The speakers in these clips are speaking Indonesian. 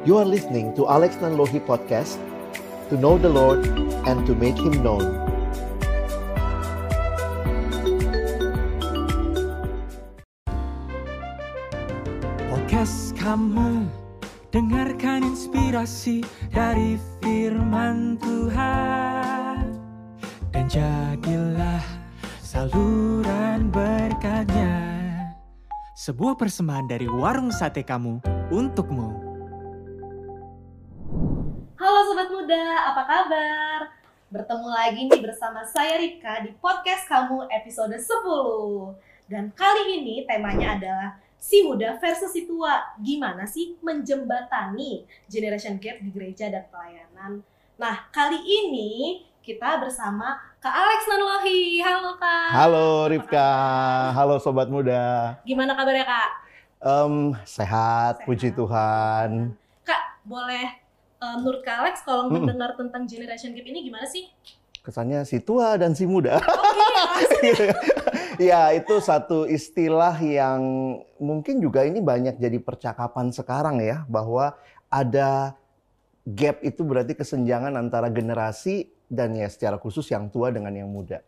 You are listening to Alex Nanlohi Podcast To know the Lord and to make Him known. Podcast kamu Dengarkan inspirasi dari firman Tuhan. Dan jadilah saluran berkatnya. Sebuah persembahan dari warung sate kamu untukmu Muda, apa kabar? Bertemu lagi nih bersama saya Rika di podcast kamu episode 10 Dan kali ini temanya adalah si muda versus si tua. Gimana sih menjembatani generation gap di gereja dan pelayanan? Nah, kali ini kita bersama Kak Alex Nanlohi. Halo Kak. Halo Rifka, halo Sobat Muda Gimana kabarnya Kak? Em, sehat, Sehat. puji Tuhan Kak, boleh eh, menurut Kak Alex kalau Mm-mm. mendengar tentang generation gap ini gimana sih? Kesannya si tua dan si muda Oke, langsung Ya, itu satu istilah yang mungkin juga ini banyak jadi percakapan sekarang ya, bahwa ada gap itu berarti kesenjangan antara generasi dan ya secara khusus yang tua dengan yang muda.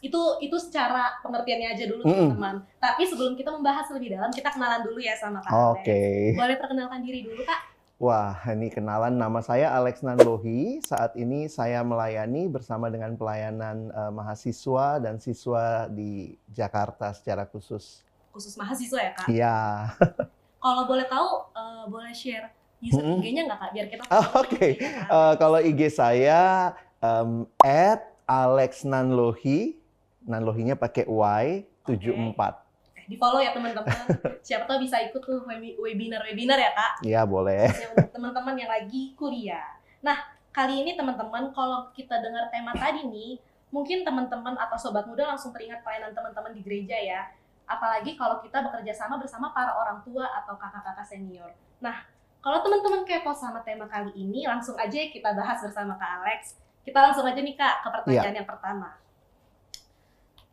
itu itu secara pengertiannya aja dulu teman-teman. Tapi sebelum kita membahas lebih dalam, kita kenalan dulu ya sama Kak Oke. Alex. Boleh perkenalkan diri dulu Kak? Wah, ini kenalan nama saya Alex Nanlohi. Saat ini saya melayani bersama dengan pelayanan eh, mahasiswa dan siswa di Jakarta secara khusus. Khusus mahasiswa ya Kak. Iya. Kalau boleh tahu, eh, boleh share user Mm-mm. IG-nya nggak Kak? Biar kita Oh, oke. IG Kak. Eh, kalau IG saya em, @alex nanlohi, nanlohinya pakai Y 74. Di follow ya teman-teman. Siapa tahu bisa ikut tuh webi- webinar-webinar ya Kak. Iya boleh. Untuk teman-teman yang lagi kuliah. Nah, kali ini teman-teman kalau kita dengar tema tadi nih, mungkin teman-teman atau sobat muda langsung teringat pelayanan teman-teman di gereja ya. Apalagi kalau kita bekerja sama bersama para orang tua atau kakak-kakak senior. Nah, kalau teman-teman kepo sama tema kali ini, langsung aja kita bahas bersama Kak Alex. Kita langsung aja nih Kak ke pertanyaan yang pertama.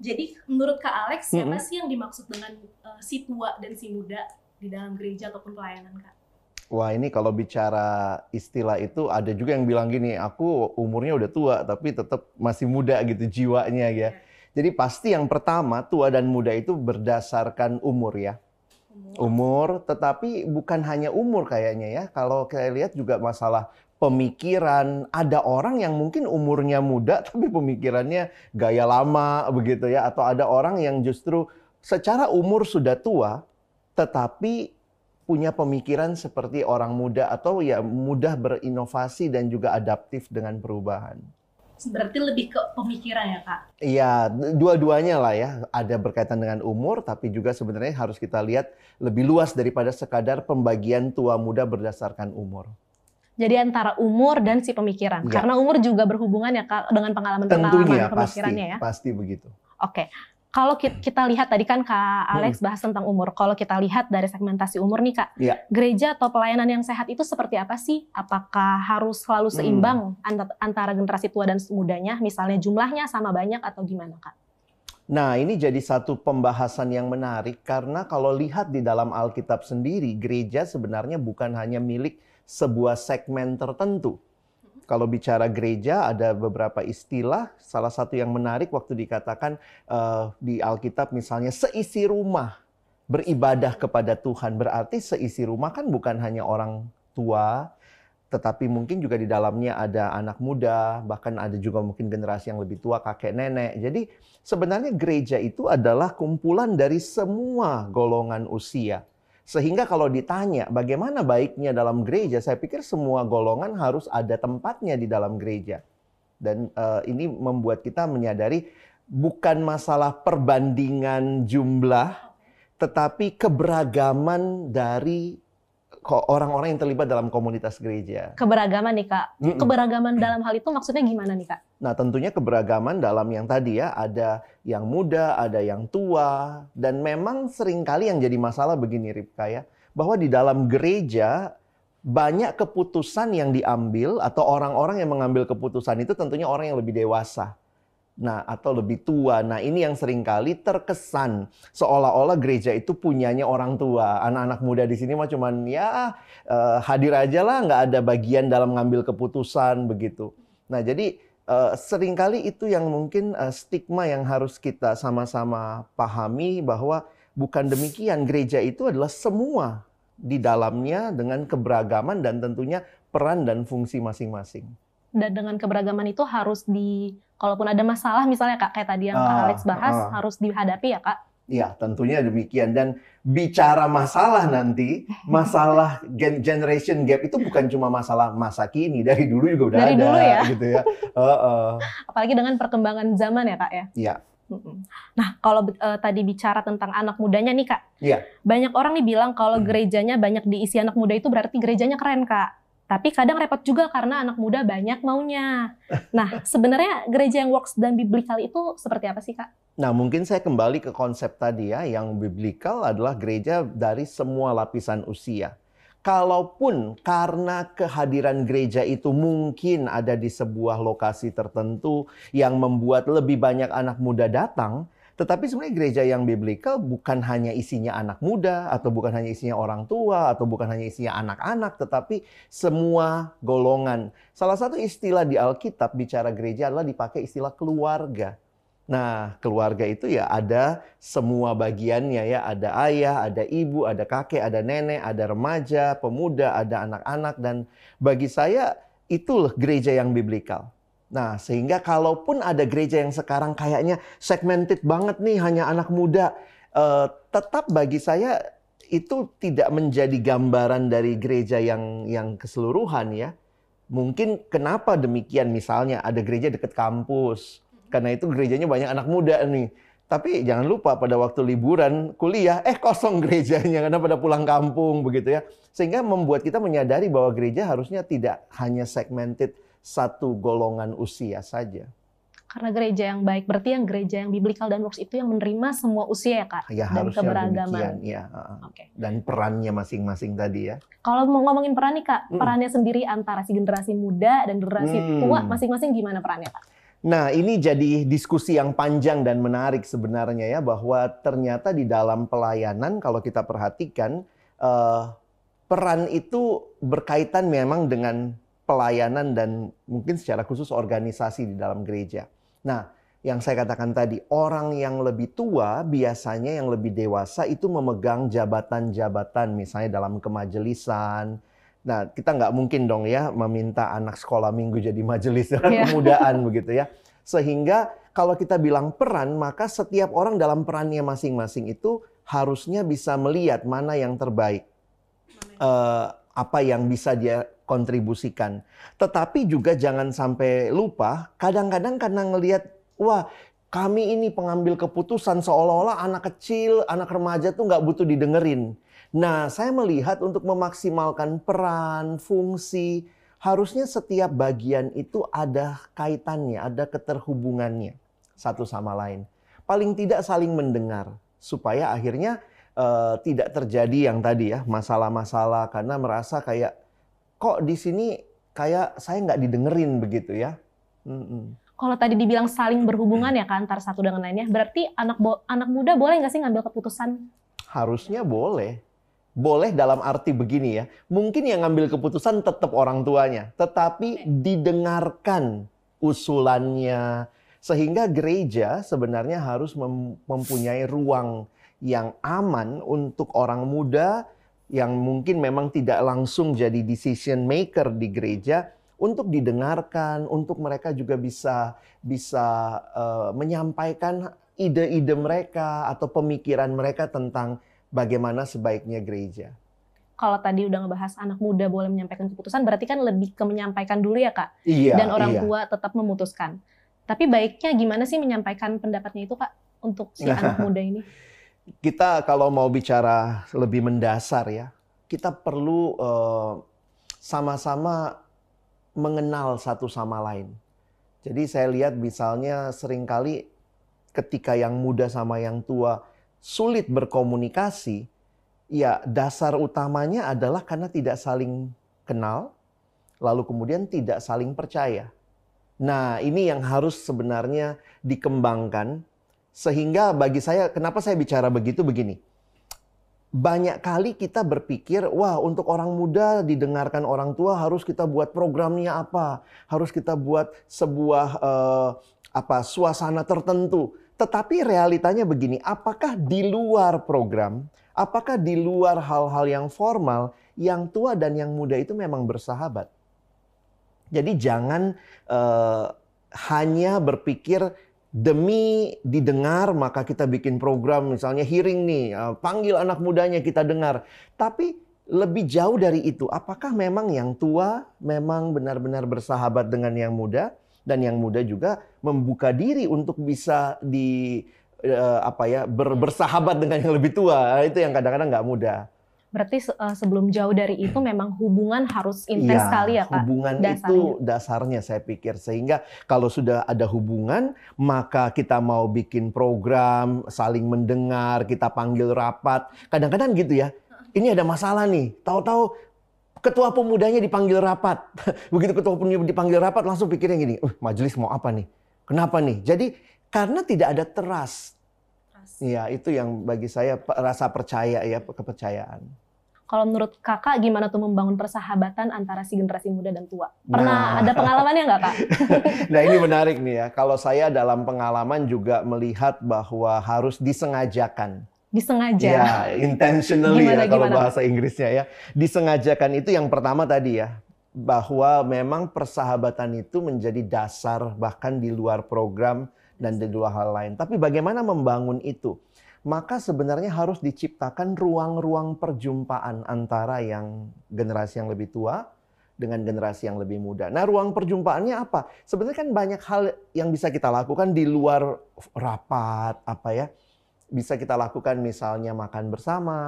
Jadi menurut Kak Alex, siapa Mm-mm. sih yang dimaksud dengan eh, si tua dan si muda di dalam gereja ataupun pelayanan Kak? Wah ini kalau bicara istilah itu ada juga yang bilang gini, aku umurnya udah tua tapi tetap masih muda gitu jiwanya ya. Jadi pasti yang pertama tua dan muda itu berdasarkan umur ya. Umur, tetapi bukan hanya umur kayaknya ya. Kalau saya lihat juga masalah pemikiran, ada orang yang mungkin umurnya muda tapi pemikirannya gaya lama begitu ya. Atau ada orang yang justru secara umur sudah tua tetapi punya pemikiran seperti orang muda atau ya mudah berinovasi dan juga adaptif dengan perubahan. Berarti lebih ke pemikiran ya kak? Iya, dua-duanya lah ya. Ada berkaitan dengan umur, tapi juga sebenarnya harus kita lihat lebih luas daripada sekadar pembagian tua muda berdasarkan umur. Jadi antara umur dan si pemikiran. Ya. Karena umur juga berhubungan ya Kak dengan pengalaman-pengalaman Tentunya pasti, pemikirannya ya. pasti begitu. Oke. Kalau ki- kita lihat tadi kan Kak Alex bahas tentang umur. Kalau kita lihat dari segmentasi umur nih Kak, Iya. gereja atau pelayanan yang sehat itu seperti apa sih? Apakah harus selalu Hmm. seimbang anta- antara generasi tua dan mudanya? Misalnya jumlahnya sama banyak atau gimana Kak? Nah, ini jadi satu pembahasan yang menarik karena kalau lihat di dalam Alkitab sendiri, gereja sebenarnya bukan hanya milik sebuah segmen tertentu. Kalau bicara gereja, ada beberapa istilah. Salah satu yang menarik waktu dikatakan eh, di Alkitab, misalnya seisi rumah beribadah kepada Tuhan. Berarti seisi rumah kan bukan hanya orang tua, tetapi mungkin juga di dalamnya ada anak muda, bahkan ada juga mungkin generasi yang lebih tua, kakek nenek. Jadi sebenarnya gereja itu adalah kumpulan dari semua golongan usia. Sehingga kalau ditanya bagaimana baiknya dalam gereja, saya pikir semua golongan harus ada tempatnya di dalam gereja. Dan eh, ini membuat kita menyadari bukan masalah perbandingan jumlah, tetapi keberagaman dari orang-orang yang terlibat dalam komunitas gereja. Keberagaman nih Kak. Mm-mm. Keberagaman dalam hal itu maksudnya gimana nih Kak? Nah, tentunya keberagaman dalam yang tadi ya, ada yang muda, ada yang tua, dan memang sering kali yang jadi masalah begini Ripka ya, bahwa di dalam gereja banyak keputusan yang diambil atau orang-orang yang mengambil keputusan itu tentunya orang yang lebih dewasa. Nah, atau lebih tua. Nah, ini yang sering kali terkesan seolah-olah gereja itu punyanya orang tua. Anak-anak muda di sini mah cuman ya eh, hadir aja lah, nggak ada bagian dalam ngambil keputusan begitu. Nah, jadi eh, sering kali itu yang mungkin eh, stigma yang harus kita sama-sama pahami bahwa bukan demikian. Gereja itu adalah semua di dalamnya dengan keberagaman dan tentunya peran dan fungsi masing-masing. Dan dengan keberagaman itu harus di kalaupun ada masalah misalnya Kak kayak tadi yang Kak Ah, Alex bahas ah. harus dihadapi ya Kak. Ya, tentunya demikian. Dan bicara masalah nanti, masalah gen- generation gap itu bukan cuma masalah masa kini, dari dulu juga udah Dari ada, dulu ya? gitu ya. Heeh. Apalagi dengan perkembangan zaman ya Kak ya. Iya. Nah, kalau eh, tadi bicara tentang anak mudanya nih Kak. Iya. Banyak orang nih bilang kalau gerejanya banyak diisi anak muda itu berarti gerejanya keren Kak. Tapi kadang repot juga karena anak muda banyak maunya. Nah, sebenarnya gereja yang works dan biblical itu seperti apa sih Kak? Nah, mungkin saya kembali ke konsep tadi ya, yang biblical adalah gereja dari semua lapisan usia. Kalaupun karena kehadiran gereja itu mungkin ada di sebuah lokasi tertentu yang membuat lebih banyak anak muda datang, tetapi sebenarnya gereja yang biblical bukan hanya isinya anak muda, atau bukan hanya isinya orang tua, atau bukan hanya isinya anak-anak, tetapi semua golongan. Salah satu istilah di Alkitab bicara gereja adalah dipakai istilah keluarga. Nah, keluarga itu ya ada semua bagiannya ya, ada ayah, ada ibu, ada kakek, ada nenek, ada remaja, pemuda, ada anak-anak dan bagi saya itulah gereja yang biblikal. Nah, sehingga kalaupun ada gereja yang sekarang kayaknya segmented banget nih hanya anak muda, eh, tetap bagi saya itu tidak menjadi gambaran dari gereja yang yang keseluruhan ya. Mungkin kenapa demikian misalnya ada gereja dekat kampus, karena itu gerejanya banyak anak muda nih. Tapi jangan lupa pada waktu liburan kuliah, eh kosong gerejanya karena pada pulang kampung begitu ya. Sehingga membuat kita menyadari bahwa gereja harusnya tidak hanya segmented satu golongan usia saja. Karena gereja yang baik berarti yang gereja yang biblical dan works itu yang menerima semua usia ya Kak. Ya Dan keberagaman. demikian ya. Oke. Dan perannya masing-masing tadi ya. Kalau mau ngomongin peran nih Kak, Mm. perannya sendiri antara si generasi muda dan generasi Hmm. tua masing-masing gimana perannya Kak? Nah, ini jadi diskusi yang panjang dan menarik sebenarnya ya bahwa ternyata di dalam pelayanan kalau kita perhatikan eh, peran itu berkaitan memang dengan pelayanan dan mungkin secara khusus organisasi di dalam gereja. Nah, yang saya katakan tadi, orang yang lebih tua biasanya yang lebih dewasa itu memegang jabatan-jabatan misalnya dalam kemajelisan. Nah, kita nggak mungkin dong ya meminta anak sekolah minggu jadi majelis Iya. kemudaan begitu ya. Sehingga kalau kita bilang peran, maka setiap orang dalam perannya masing-masing itu harusnya bisa melihat mana yang terbaik. Eh, apa yang bisa dia kontribusikan. Tetapi juga jangan sampai lupa, kadang-kadang karena ngelihat, wah kami ini pengambil keputusan seolah-olah anak kecil, anak remaja tuh nggak butuh didengerin. Nah, saya melihat untuk memaksimalkan peran, fungsi, harusnya setiap bagian itu ada kaitannya, ada keterhubungannya satu sama lain. Paling tidak saling mendengar, supaya akhirnya eh, tidak terjadi yang tadi ya masalah-masalah karena merasa kayak kok di sini kayak saya nggak didengerin begitu ya. Mm-mm. Kalau tadi dibilang saling berhubungan ya Kak antara satu dengan lainnya, berarti anak bo- anak muda boleh nggak sih ngambil keputusan? Harusnya boleh. Boleh dalam arti begini ya. Mungkin yang ngambil keputusan tetap orang tuanya, tetapi didengarkan usulannya sehingga gereja sebenarnya harus mem- mempunyai ruang yang aman untuk orang muda yang mungkin memang tidak langsung jadi decision maker di gereja untuk didengarkan, untuk mereka juga bisa bisa eh, menyampaikan ide-ide mereka atau pemikiran mereka tentang bagaimana sebaiknya gereja. Kalau tadi udah ngebahas anak muda boleh menyampaikan keputusan, berarti kan lebih ke menyampaikan dulu ya Kak, Iya. dan orang iya. tua tetap memutuskan. Tapi baiknya gimana sih menyampaikan pendapatnya itu Kak untuk si anak muda ini? Kita kalau mau bicara lebih mendasar ya, kita perlu eh, sama-sama mengenal satu sama lain. Jadi saya lihat misalnya sering kali ketika yang muda sama yang tua sulit berkomunikasi, ya dasar utamanya adalah karena tidak saling kenal, lalu kemudian tidak saling percaya. Nah, ini yang harus sebenarnya dikembangkan sehingga bagi saya kenapa saya bicara begitu begini. Banyak kali kita berpikir, wah untuk orang muda didengarkan orang tua harus kita buat programnya apa, harus kita buat sebuah eh, apa suasana tertentu. Tetapi realitanya begini, apakah di luar program, apakah di luar hal-hal yang formal, yang tua dan yang muda itu memang bersahabat? Jadi jangan eh, hanya berpikir demi didengar maka kita bikin program misalnya hearing nih, eh, panggil anak mudanya kita dengar. Tapi lebih jauh dari itu, apakah memang yang tua memang benar-benar bersahabat dengan yang muda dan yang muda juga membuka diri untuk bisa di eh, apa ya ber- bersahabat dengan yang lebih tua. Itu yang kadang-kadang nggak mudah. Berarti eh, sebelum jauh dari itu memang hubungan harus intens Iya, sekali ya kak. Hubungan dasarnya. itu dasarnya. saya pikir. Sehingga kalau sudah ada hubungan maka kita mau bikin program saling mendengar kita panggil rapat. Kadang-kadang gitu ya ini ada masalah nih. Tahu-tahu ketua pemudanya dipanggil rapat. Begitu ketua pemuda dipanggil rapat langsung pikirnya gini uh majelis mau apa nih? Kenapa nih? Jadi karena tidak ada trust. Ya itu yang bagi saya rasa percaya ya kepercayaan Kalau menurut kakak gimana tuh membangun persahabatan antara si generasi muda dan tua? Nah. Pernah ada pengalamannya nggak kak? Nah ini menarik nih ya. Kalau saya dalam pengalaman juga melihat bahwa harus disengajakan. Disengaja. Ya, intentionally Gimana, ya kalau gimana? bahasa Inggrisnya ya. Disengajakan itu yang pertama tadi ya. Bahwa memang persahabatan itu menjadi dasar bahkan di luar program dan di luar hal lain. Tapi bagaimana membangun itu? Maka sebenarnya harus diciptakan ruang-ruang perjumpaan antara yang generasi yang lebih tua dengan generasi yang lebih muda. Nah, ruang perjumpaannya apa? Sebenarnya kan banyak hal yang bisa kita lakukan di luar rapat, apa ya? Bisa kita lakukan misalnya makan bersama,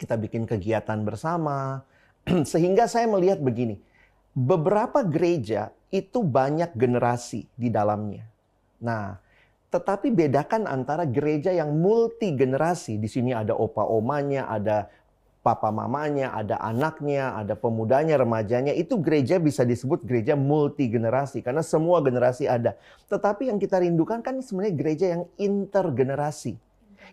kita bikin kegiatan bersama. Sehingga saya melihat begini, beberapa gereja itu banyak generasi di dalamnya. Nah, tetapi bedakan antara gereja yang multi generasi. Di sini ada opa omanya, ada papa mamanya, ada anaknya, ada pemudanya, remajanya. Itu gereja bisa disebut gereja multi generasi karena semua generasi ada. Tetapi yang kita rindukan kan sebenarnya gereja yang intergenerasi.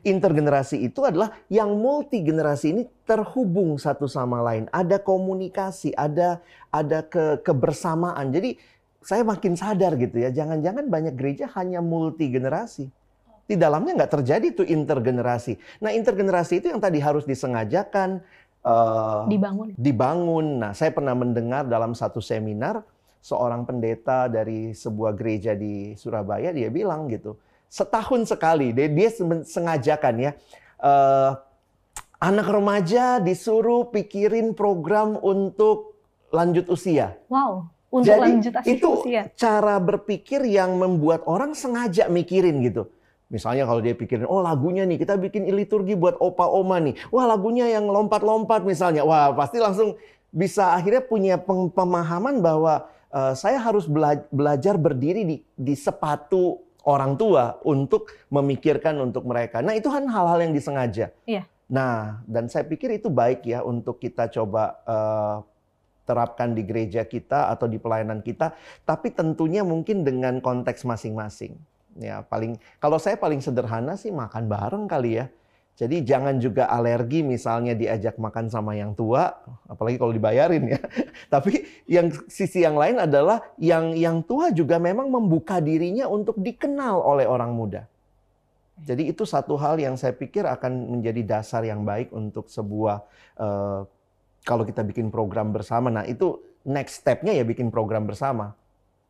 Intergenerasi itu adalah yang multi generasi ini terhubung satu sama lain, ada komunikasi, ada ada ke, kebersamaan. Jadi saya makin sadar gitu ya, jangan-jangan banyak gereja hanya multi generasi. Di dalamnya nggak terjadi tuh intergenerasi. Nah intergenerasi itu yang tadi harus disengajakan, eh, Dibangun. dibangun. Nah, saya pernah mendengar dalam satu seminar seorang pendeta dari sebuah gereja di Surabaya dia bilang gitu, setahun sekali dia, dia sen- sengajakan ya eh, anak remaja disuruh pikirin program untuk lanjut usia. Wow. Untuk Jadi, lanjut asik itu usia. cara berpikir yang membuat orang sengaja mikirin gitu. Misalnya kalau dia pikirin, oh lagunya nih, kita bikin liturgi buat opa oma nih. Wah lagunya yang lompat-lompat misalnya. Wah pasti langsung bisa akhirnya punya pemahaman bahwa eh, saya harus bela- belajar berdiri di, di sepatu orang tua untuk memikirkan untuk mereka. Nah itu kan hal-hal yang disengaja. Iya. Nah dan saya pikir itu baik ya untuk kita coba eh, terapkan di gereja kita atau di pelayanan kita, tapi tentunya mungkin dengan konteks masing-masing. Ya, paling kalau saya paling sederhana sih makan bareng kali ya. Jadi jangan juga alergi misalnya diajak makan sama yang tua, apalagi kalau dibayarin ya. Tapi yang sisi yang lain adalah yang yang tua juga memang membuka dirinya untuk dikenal oleh orang muda. Jadi itu satu hal yang saya pikir akan menjadi dasar yang baik untuk sebuah eh, kalau kita bikin program bersama. Nah itu next step-nya ya bikin program bersama.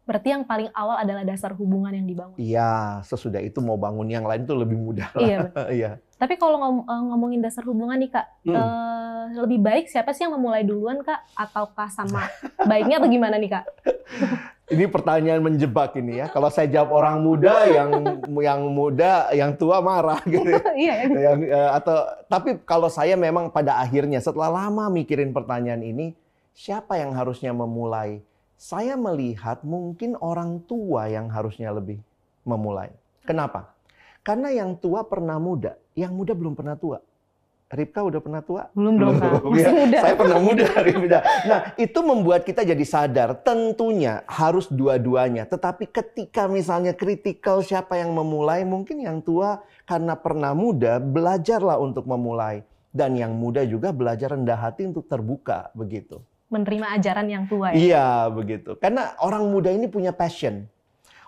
Berarti yang paling awal adalah dasar hubungan yang dibangun. Iya, sesudah itu mau bangun yang lain itu lebih mudah lah. Iya. Iya. Tapi kalau ngom- eh, ngomongin dasar hubungan nih kak, Hmm. eh, lebih baik siapa sih yang memulai duluan kak? Ataukah sama baiknya atau gimana nih kak? Ini pertanyaan menjebak ini ya. Kalau saya jawab orang muda, yang yang muda, yang tua marah gitu. ya. iya. ya. yang eh, atau tapi kalau saya memang pada akhirnya setelah lama mikirin pertanyaan ini, siapa yang harusnya memulai? Saya melihat mungkin orang tua yang harusnya lebih memulai. Kenapa? Karena yang tua pernah muda, yang muda belum pernah tua. Ripka udah pernah tua? Belum dong kak, masih ya. muda. Saya pernah muda. Nah, itu membuat kita jadi sadar, tentunya harus dua-duanya. Tetapi ketika misalnya kritikal siapa yang memulai, mungkin yang tua karena pernah muda, belajarlah untuk memulai. Dan yang muda juga belajar rendah hati untuk terbuka, begitu. Menerima ajaran yang tua ya. Iya, begitu. Karena orang muda ini punya passion.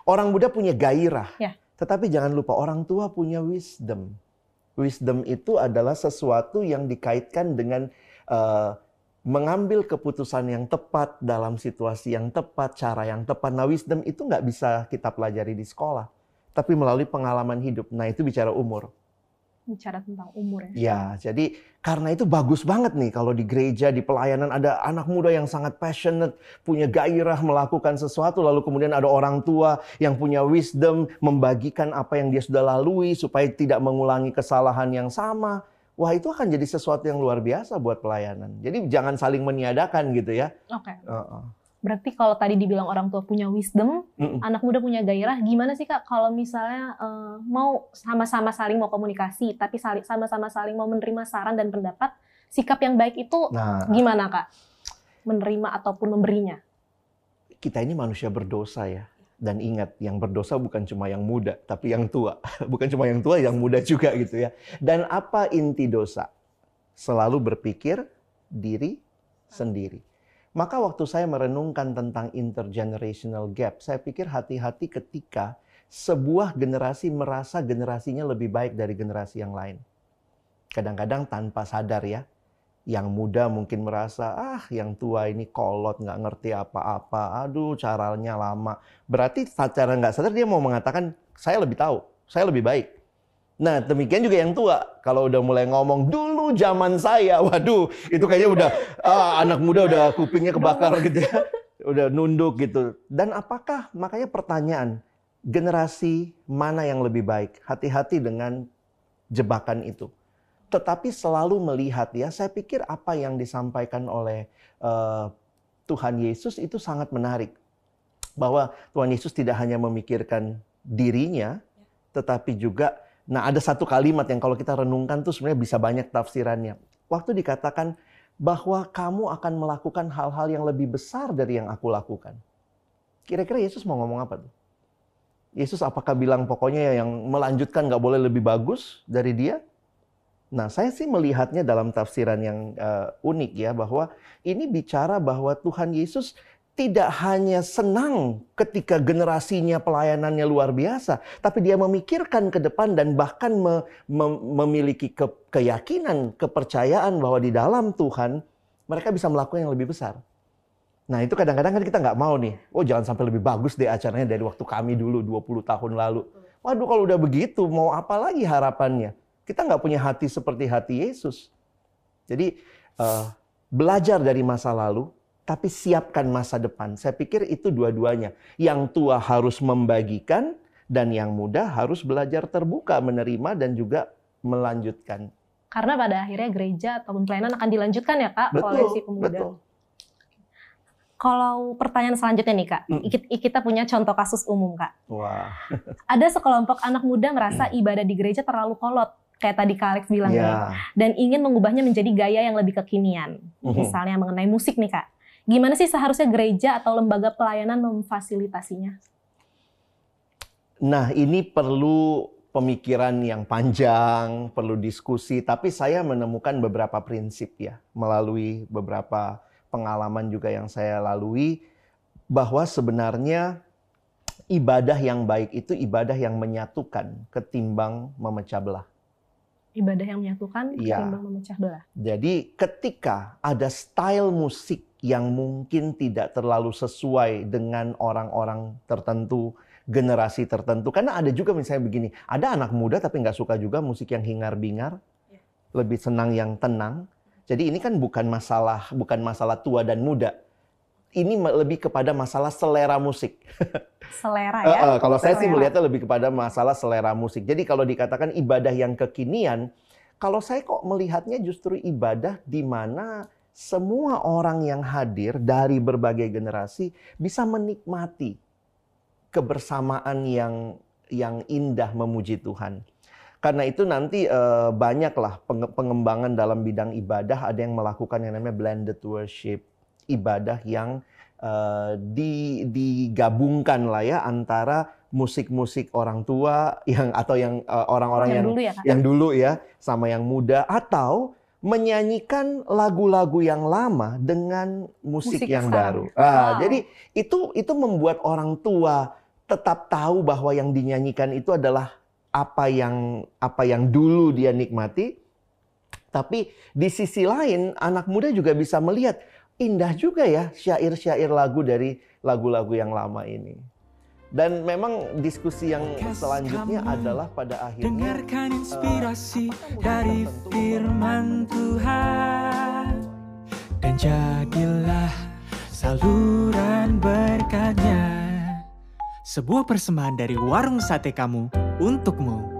Orang muda punya gairah. Ya. Tetapi jangan lupa orang tua punya wisdom. Wisdom itu adalah sesuatu yang dikaitkan dengan eh, mengambil keputusan yang tepat dalam situasi yang tepat, cara yang tepat. Nah, wisdom itu nggak bisa kita pelajari di sekolah, tapi melalui pengalaman hidup. Nah, itu bicara umur. Bicara tentang umur ya. Ya, jadi karena itu bagus banget nih kalau di gereja, di pelayanan ada anak muda yang sangat passionate, punya gairah melakukan sesuatu, lalu kemudian ada orang tua yang punya wisdom, membagikan apa yang dia sudah lalui supaya tidak mengulangi kesalahan yang sama. Wah, itu akan jadi sesuatu yang luar biasa buat pelayanan. Jadi jangan saling meniadakan gitu ya. Oke. Heeh. Berarti kalau tadi dibilang orang tua punya wisdom, Mm-mm. anak muda punya gairah, gimana sih kak kalau misalnya eh, mau sama-sama saling mau komunikasi, tapi sama-sama saling mau menerima saran dan pendapat, sikap yang baik itu Nah, gimana kak? Menerima ataupun memberinya? kita ini manusia berdosa ya. Dan ingat, yang berdosa bukan cuma yang muda, tapi yang tua. Bukan cuma yang tua, yang muda juga gitu ya. Dan apa inti dosa? Selalu berpikir diri sendiri. Maka waktu saya merenungkan tentang intergenerational gap, saya pikir hati-hati ketika sebuah generasi merasa generasinya lebih baik dari generasi yang lain. Kadang-kadang tanpa sadar ya, yang muda mungkin merasa, ah yang tua ini kolot, nggak ngerti apa-apa, aduh caranya lama. Berarti secara nggak sadar dia mau mengatakan, saya lebih tahu, saya lebih baik. Nah demikian juga yang tua, kalau udah mulai ngomong, dulu zaman saya, waduh itu kayaknya udah, ah, anak muda udah kupingnya kebakar gitu ya. Udah nunduk gitu. Dan apakah, makanya pertanyaan, generasi mana yang lebih baik? Hati-hati dengan jebakan itu tetapi selalu melihat ya. Saya pikir apa yang disampaikan oleh eh, Tuhan Yesus itu sangat menarik. Bahwa Tuhan Yesus tidak hanya memikirkan dirinya, tetapi juga nah ada satu kalimat yang kalau kita renungkan tuh sebenarnya bisa banyak tafsirannya. Waktu dikatakan bahwa kamu akan melakukan hal-hal yang lebih besar dari yang aku lakukan. Kira-kira Yesus mau ngomong apa tuh? Yesus apakah bilang pokoknya yang melanjutkan nggak boleh lebih bagus dari dia? Nah, saya sih melihatnya dalam tafsiran yang eh, unik ya bahwa ini bicara bahwa Tuhan Yesus tidak hanya senang ketika generasinya pelayanannya luar biasa, tapi dia memikirkan ke depan dan bahkan me- mem- memiliki ke- keyakinan, kepercayaan bahwa di dalam Tuhan mereka bisa melakukan yang lebih besar. Nah, itu kadang-kadang kan kita nggak mau nih. Oh, jangan sampai lebih bagus deh acaranya dari waktu kami dulu 20 tahun lalu. Waduh, kalau udah begitu mau apa lagi harapannya? Kita nggak punya hati seperti hati Yesus. Jadi eh, belajar dari masa lalu, tapi siapkan masa depan. Saya pikir itu dua-duanya. Yang tua harus membagikan, dan yang muda harus belajar terbuka, menerima, dan juga melanjutkan. Karena pada akhirnya gereja ataupun pelayanan akan dilanjutkan ya kak oleh si pemuda. betul. Kalau pertanyaan selanjutnya nih kak, Mm. kita punya contoh kasus umum kak. Wah, Ada sekelompok anak muda merasa ibadah di gereja terlalu kolot, kayak tadi Kak Alex bilang ya, ya. dan ingin mengubahnya menjadi gaya yang lebih kekinian. Mhm. Misalnya mengenai musik nih kak. Gimana sih seharusnya gereja atau lembaga pelayanan memfasilitasinya? Nah, ini perlu pemikiran yang panjang, perlu diskusi, tapi saya menemukan beberapa prinsip ya melalui beberapa pengalaman juga yang saya lalui bahwa sebenarnya ibadah yang baik itu ibadah yang menyatukan ketimbang memecah belah. Ibadah yang menyatukan Iya. ketimbang memecah belah. Jadi ketika ada style musik yang mungkin tidak terlalu sesuai dengan orang-orang tertentu, generasi tertentu. Karena ada juga misalnya begini, ada anak muda tapi nggak suka juga musik yang hingar-bingar, Ya. lebih senang yang tenang. Jadi ini kan bukan masalah bukan masalah tua dan muda. Ini lebih kepada masalah selera musik. Selera ya. eh, kalau saya sih Selera. melihatnya lebih kepada masalah selera musik. Jadi kalau dikatakan ibadah yang kekinian, kalau saya kok melihatnya justru ibadah di mana semua orang yang hadir dari berbagai generasi bisa menikmati kebersamaan yang yang indah memuji Tuhan. Karena itu nanti eh, banyaklah penge- pengembangan dalam bidang ibadah. Ada yang melakukan yang namanya blended worship, ibadah yang eh, di digabungkan lah ya antara musik-musik orang tua yang atau yang eh, orang-orang yang yang dulu ya yang dulu ya sama yang muda. Atau menyanyikan lagu-lagu yang lama dengan musik, Musik yang baru. Ah, Wow. jadi itu itu membuat orang tua tetap tahu bahwa yang dinyanyikan itu adalah apa yang apa yang dulu dia nikmati. Tapi di sisi lain anak muda juga bisa melihat indah juga ya syair-syair lagu dari lagu-lagu yang lama ini. Dan memang diskusi yang selanjutnya adalah pada akhirnya Dengarkan inspirasi apakah musik dari firman Tuhan. Dan jadilah saluran berkatnya. Sebuah persembahan dari warung sate kamu untukmu